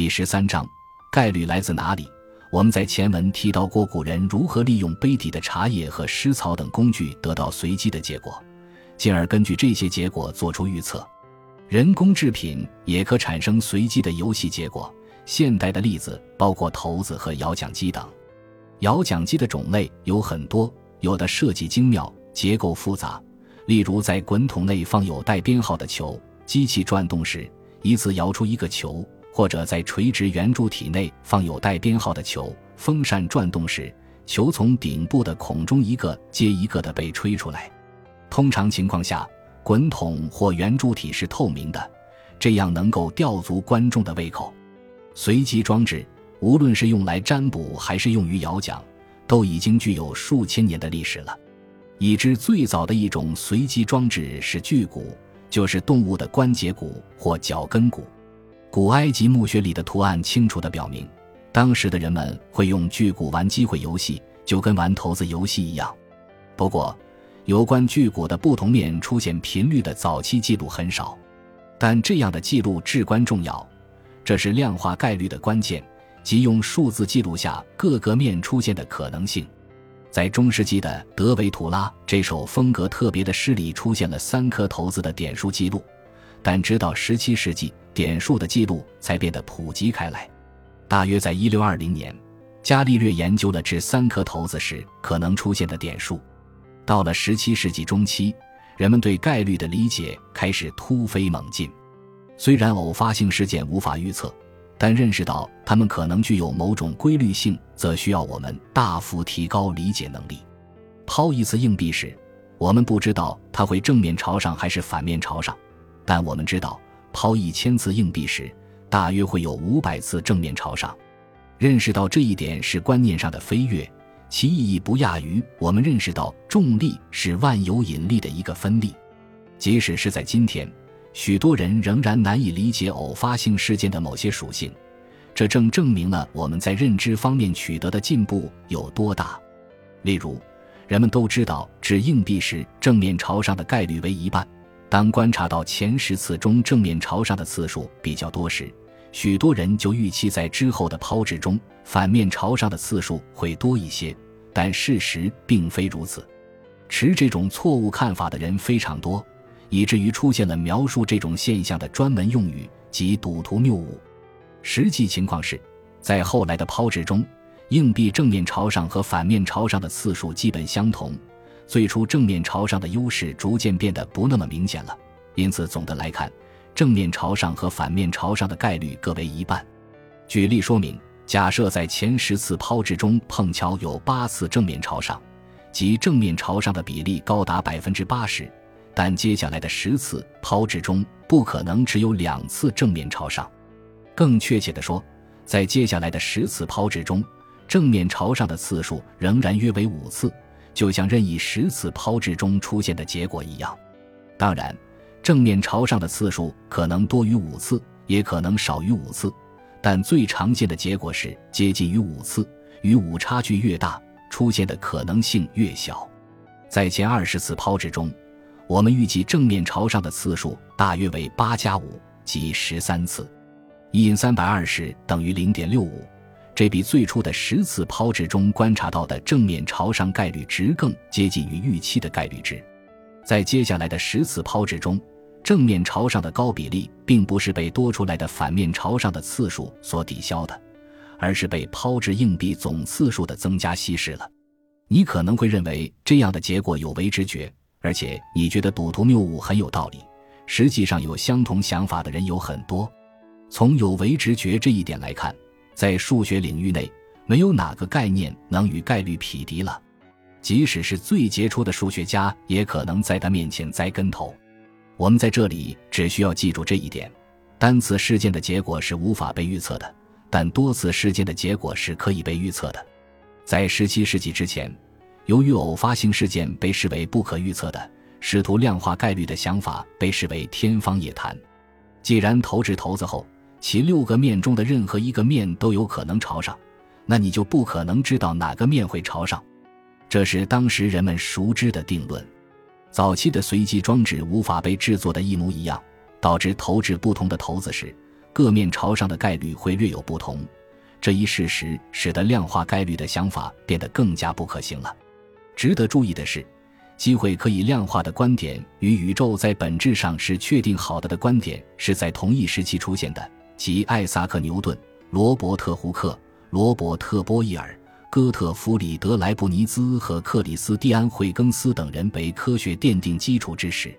第十三章，概率来自哪里？我们在前文提到过，古人如何利用杯底的茶叶和湿草等工具得到随机的结果，进而根据这些结果做出预测。人工制品也可产生随机的游戏结果。现代的例子包括骰子和摇奖机等。摇奖机的种类有很多，有的设计精妙，结构复杂。例如，在滚筒内放有带编号的球，机器转动时一次摇出一个球；或者在垂直圆柱体内放有带编号的球，风扇转动时球从顶部的孔中一个接一个的被吹出来。通常情况下，滚筒或圆柱体是透明的，这样能够吊足观众的胃口。随机装置，无论是用来占卜还是用于摇奖，都已经具有数千年的历史了。已知最早的一种随机装置是巨骨，就是动物的关节骨或脚跟骨。古埃及墓穴里的图案清楚地表明，当时的人们会用巨骨玩机会游戏，就跟玩骰子游戏一样。不过，有关巨骨的不同面出现频率的早期记录很少，但这样的记录至关重要。这是量化概率的关键，即用数字记录下各个面出现的可能性。在中世纪的《德维图拉》这首风格特别的诗里，出现了三颗骰子的点数记录，但直到17世纪，点数的记录才变得普及开来。大约在1620年，伽利略研究了掷三颗骰子时可能出现的点数。到了17世纪中期，人们对概率的理解开始突飞猛进。虽然偶发性事件无法预测，但认识到它们可能具有某种规律性，则需要我们大幅提高理解能力。抛一次硬币时，我们不知道它会正面朝上还是反面朝上，但我们知道抛一千次硬币时，大约会有五百次正面朝上。认识到这一点是观念上的飞跃，其意义不亚于我们认识到重力是万有引力的一个分力。即使是在今天。许多人仍然难以理解偶发性事件的某些属性，这正证明了我们在认知方面取得的进步有多大。例如，人们都知道掷硬币时正面朝上的概率为一半。当观察到前十次中正面朝上的次数比较多时，许多人就预期在之后的抛掷中反面朝上的次数会多一些。但事实并非如此，持这种错误看法的人非常多。以至于出现了描述这种现象的专门用语，即赌徒谬误。实际情况是，在后来的抛掷中，硬币正面朝上和反面朝上的次数基本相同。最初正面朝上的优势逐渐变得不那么明显了。因此，总的来看，正面朝上和反面朝上的概率各为一半。举例说明：假设在前十次抛掷中碰巧有八次正面朝上，即正面朝上的比例高达百分之八十。但接下来的十次抛掷中，不可能只有两次正面朝上。更确切地说，在接下来的十次抛掷中，正面朝上的次数仍然约为五次，就像任意十次抛掷中出现的结果一样。当然，正面朝上的次数可能多于五次，也可能少于五次，但最常见的结果是接近于五次。与五差距越大，出现的可能性越小。在前二十次抛掷中。我们预计正面朝上的次数大约为八加五，即十三次。一因三百二十等于零点六五，这比最初的十次抛掷中观察到的正面朝上概率值更接近于预期的概率值。在接下来的十次抛掷中，正面朝上的高比例并不是被多出来的反面朝上的次数所抵消的，而是被抛掷硬币总次数的增加稀释了。你可能会认为这样的结果有违直觉。而且你觉得赌徒谬误很有道理，实际上有相同想法的人有很多。从有为直觉这一点来看，在数学领域内，没有哪个概念能与概率匹敌了。即使是最杰出的数学家，也可能在他面前栽跟头。我们在这里只需要记住这一点：单次事件的结果是无法被预测的，但多次事件的结果是可以被预测的。在17世纪之前。由于偶发性事件被视为不可预测的，试图量化概率的想法被视为天方夜谭。既然投掷骰子后，其六个面中的任何一个面都有可能朝上，那你就不可能知道哪个面会朝上。这是当时人们熟知的定论。早期的随机装置无法被制作的一模一样，导致投掷不同的骰子时，各面朝上的概率会略有不同。这一事实使得量化概率的想法变得更加不可行了。值得注意的是，机会可以量化的观点与宇宙在本质上是确定好的的观点是在同一时期出现的，即艾萨克·牛顿、罗伯特·胡克、罗伯特·波义尔、哥特弗里德·莱布尼兹和克里斯蒂安·惠更斯等人为科学奠定基础之时。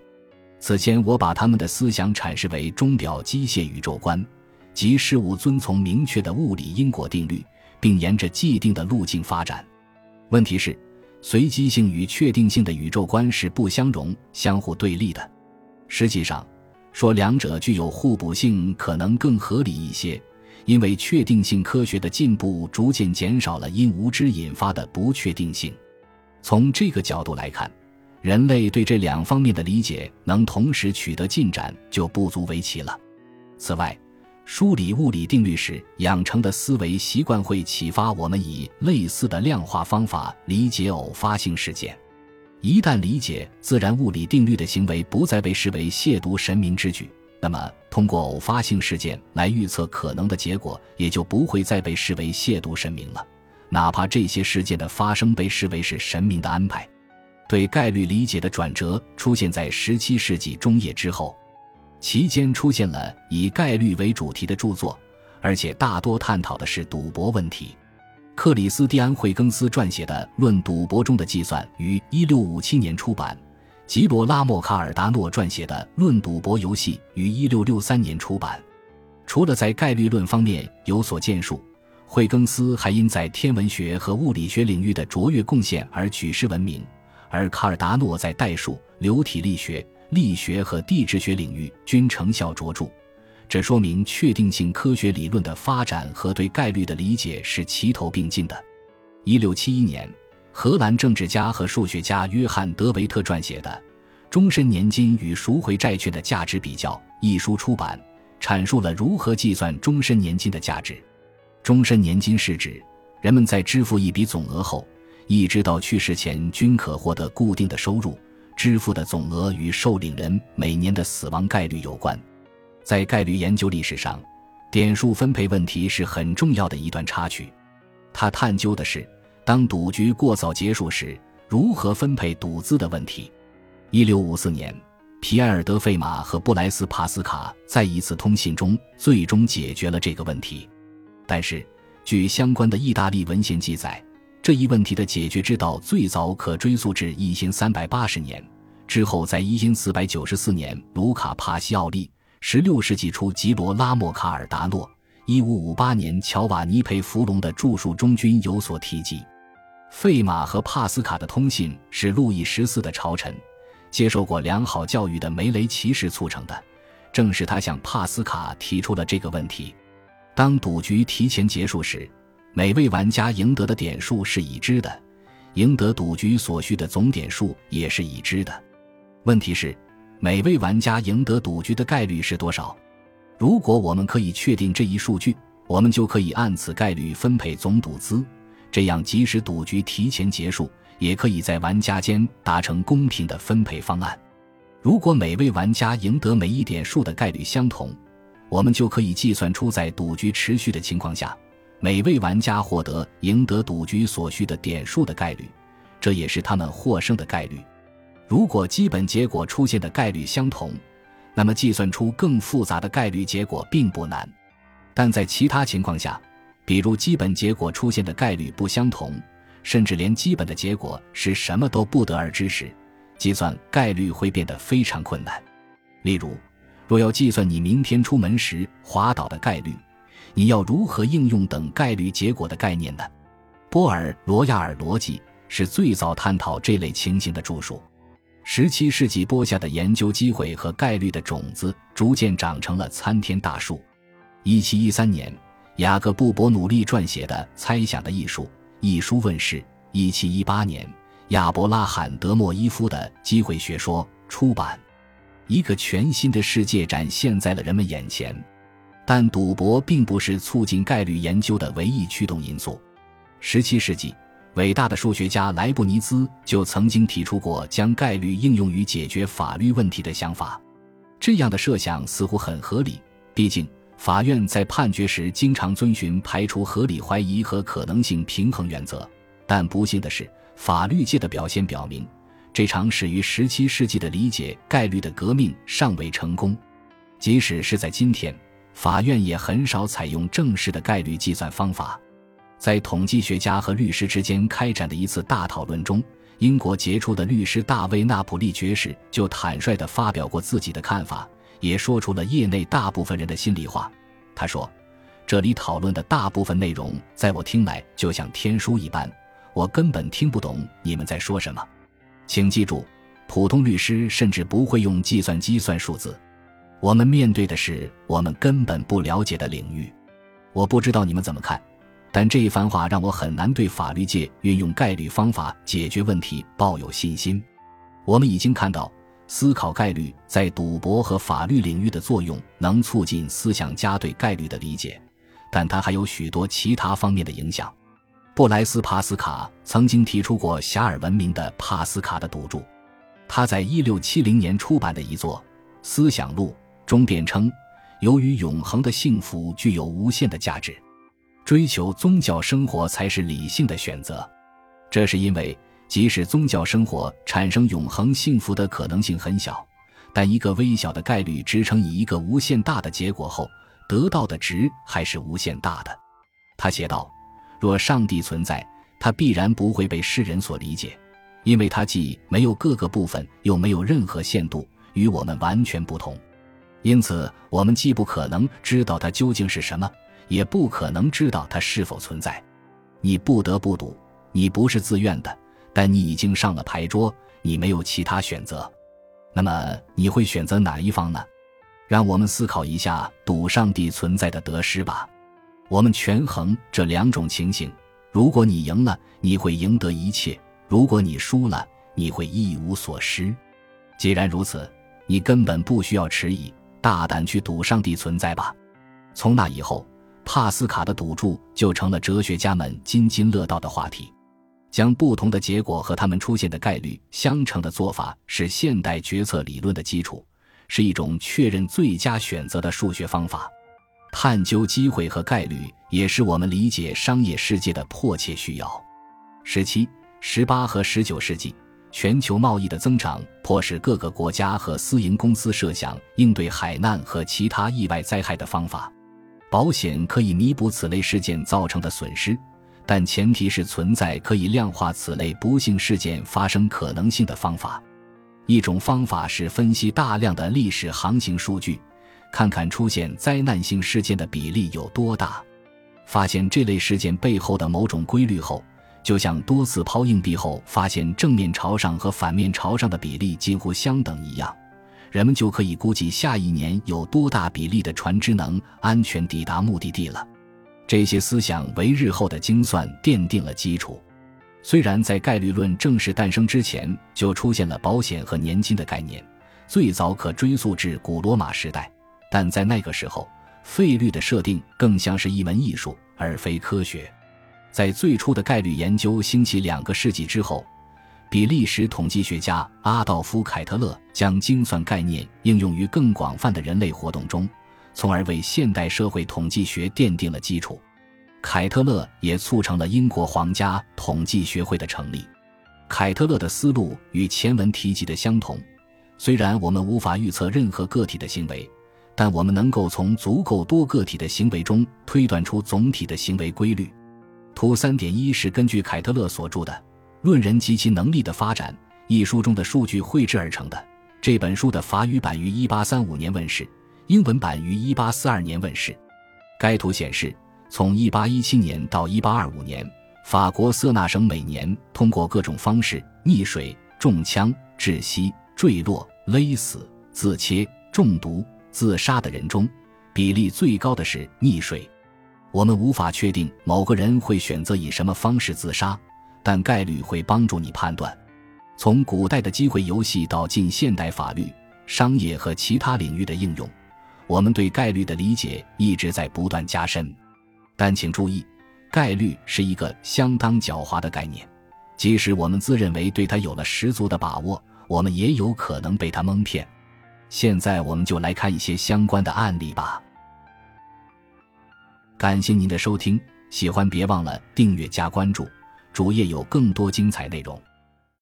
此前，我把他们的思想阐释为钟表机械宇宙观。即事物遵从明确的物理因果定律，并沿着既定的路径发展。问题是，随机性与确定性的宇宙观是不相容、相互对立的。实际上，说两者具有互补性可能更合理一些，因为确定性科学的进步逐渐减少了因无知引发的不确定性。从这个角度来看，人类对这两方面的理解能同时取得进展就不足为奇了。此外，梳理物理定律时养成的思维习惯会启发我们以类似的量化方法理解偶发性事件。一旦理解自然物理定律的行为不再被视为亵渎神明之举，那么通过偶发性事件来预测可能的结果也就不会再被视为亵渎神明了，哪怕这些事件的发生被视为是神明的安排。对概率理解的转折出现在十七世纪中叶之后。期间出现了以概率为主题的著作，而且大多探讨的是赌博问题。克里斯蒂安·惠更斯撰写的《论赌博中的计算》于1657年出版，吉罗拉莫·卡尔达诺撰写的《论赌博游戏》于1663年出版。除了在概率论方面有所建树，惠更斯还因在天文学和物理学领域的卓越贡献而举世闻名，而卡尔达诺在代数、流体力学。力学和地质学领域均成效卓著，这说明确定性科学理论的发展和对概率的理解是齐头并进的。一六七一年，荷兰政治家和数学家约翰·德维特撰写的《终身年金与赎回债券的价值比较》一书出版，阐述了如何计算终身年金的价值。终身年金是指人们在支付一笔总额后，一直到去世前均可获得固定的收入。支付的总额与受领人每年的死亡概率有关。在概率研究历史上，点数分配问题是很重要的一段插曲。它探究的是当赌局过早结束时如何分配赌资的问题。一六五四年，皮埃尔·德费马和布莱斯·帕斯卡在一次通信中最终解决了这个问题。但是，据相关的意大利文献记载。这一问题的解决之道最早可追溯至一千三百八十年，之后在一千四百九十四年，卢卡·帕西奥利；十六世纪初，吉罗拉莫·卡尔达诺；一五五八年，乔瓦尼·佩弗隆的著述中均有所提及。费马和帕斯卡的通信是路易十四的朝臣、接受过良好教育的梅雷骑士促成的，正是他向帕斯卡提出了这个问题。当赌局提前结束时。每位玩家赢得的点数是已知的，赢得赌局所需的总点数也是已知的。问题是，每位玩家赢得赌局的概率是多少？如果我们可以确定这一数据，我们就可以按此概率分配总赌资，这样即使赌局提前结束，也可以在玩家间达成公平的分配方案。如果每位玩家赢得每一点数的概率相同，我们就可以计算出在赌局持续的情况下。每位玩家获得赢得赌局所需的点数的概率，这也是他们获胜的概率。如果基本结果出现的概率相同，那么计算出更复杂的概率结果并不难。但在其他情况下，比如基本结果出现的概率不相同，甚至连基本的结果是什么都不得而知时，计算概率会变得非常困难。例如，若要计算你明天出门时滑倒的概率。你要如何应用等概率结果的概念呢？波尔·罗亚尔逻辑是最早探讨这类情形的著述。十七世纪播下的研究机会和概率的种子逐渐长成了参天大树。一七一三年，雅各布·伯努利撰写的《猜想的艺术》一书问世。一七一八年，亚伯拉罕·德莫伊夫的《机会学说》出版。一个全新的世界展现在了人们眼前。但赌博并不是促进概率研究的唯一驱动因素。十七世纪，伟大的数学家莱布尼兹就曾经提出过将概率应用于解决法律问题的想法。这样的设想似乎很合理，毕竟法院在判决时经常遵循排除合理怀疑和可能性平衡原则，但不幸的是，法律界的表现表明，这场始于17世纪的理解概率的革命尚未成功。即使是在今天，法院也很少采用正式的概率计算方法。在统计学家和律师之间开展的一次大讨论中，英国杰出的律师大卫·纳普利爵士就坦率地发表过自己的看法。也说出了业内大部分人的心里话。他说：“这里讨论的大部分内容，在我听来就像天书一般，我根本听不懂你们在说什么。请记住，普通律师甚至不会用计算机算数字。我们面对的是我们根本不了解的领域。我不知道你们怎么看，但这一番话让我很难对法律界运用概率方法解决问题抱有信心。我们已经看到。”思考概率在赌博和法律领域的作用，能促进思想家对概率的理解，但它还有许多其他方面的影响。布莱斯·帕斯卡曾经提出过遐迩闻名的帕斯卡的赌注。他在一六七零年出版的一作《思想录》中辩称，由于永恒的幸福具有无限的价值，追求宗教生活才是理性的选择。这是因为。即使宗教生活产生永恒幸福的可能性很小，但一个微小的概率值乘以一个无限大的结果后，得到的值还是无限大的。他写道：“若上帝存在，他必然不会被世人所理解，因为他既没有各个部分，又没有任何限度，与我们完全不同。因此，我们既不可能知道它究竟是什么，也不可能知道它是否存在。你不得不赌，你不是自愿的。”但你已经上了牌桌，你没有其他选择，那么你会选择哪一方呢？让我们思考一下赌上帝存在的得失吧。我们权衡这两种情形：如果你赢了，你会赢得一切；如果你输了，你会一无所失。既然如此，你根本不需要迟疑，大胆去赌上帝存在吧。从那以后，帕斯卡的赌注就成了哲学家们津津乐道的话题。将不同的结果和它们出现的概率相乘的做法是现代决策理论的基础，是一种确认最佳选择的数学方法。探究机会和概率也是我们理解商业世界的迫切需要。十七、十八和十九世纪，全球贸易的增长迫使各个国家和私营公司设想应对海难和其他意外灾害的方法。保险可以弥补此类事件造成的损失。但前提是存在可以量化此类不幸事件发生可能性的方法。一种方法是分析大量的历史航行数据，看看出现灾难性事件的比例有多大。发现这类事件背后的某种规律后，就像多次抛硬币后发现正面朝上和反面朝上的比例近乎相等一样，人们就可以估计下一年有多大比例的船只能安全抵达目的地了。这些思想为日后的精算奠定了基础。虽然在概率论正式诞生之前就出现了保险和年金的概念，最早可追溯至古罗马时代，但在那个时候，费率的设定更像是一门艺术而非科学。在最初的概率研究兴起两个世纪之后，比利时统计学家阿道夫·凯特勒将精算概念应用于更广泛的人类活动中。从而为现代社会统计学奠定了基础。凯特勒也促成了英国皇家统计学会的成立。凯特勒的思路与前文提及的相同。虽然我们无法预测任何个体的行为，但我们能够从足够多个体的行为中推断出总体的行为规律。图三点一是根据凯特勒所著的《论人及其能力的发展》一书中的数据绘制而成的。这本书的法语版于一八三五年问世。英文版于1842年问世。该图显示，从1817年到1825年，法国瑟纳省每年通过各种方式溺水、中枪、窒息、坠落、勒死、自切、中毒、自杀的人中，比例最高的是溺水。我们无法确定某个人会选择以什么方式自杀，但概率会帮助你判断。从古代的机会游戏到近现代法律、商业和其他领域的应用。我们对概率的理解一直在不断加深，但请注意，概率是一个相当狡猾的概念。即使我们自认为对它有了十足的把握，我们也有可能被它蒙骗。现在，我们就来看一些相关的案例吧。感谢您的收听，喜欢别忘了订阅加关注，主页有更多精彩内容。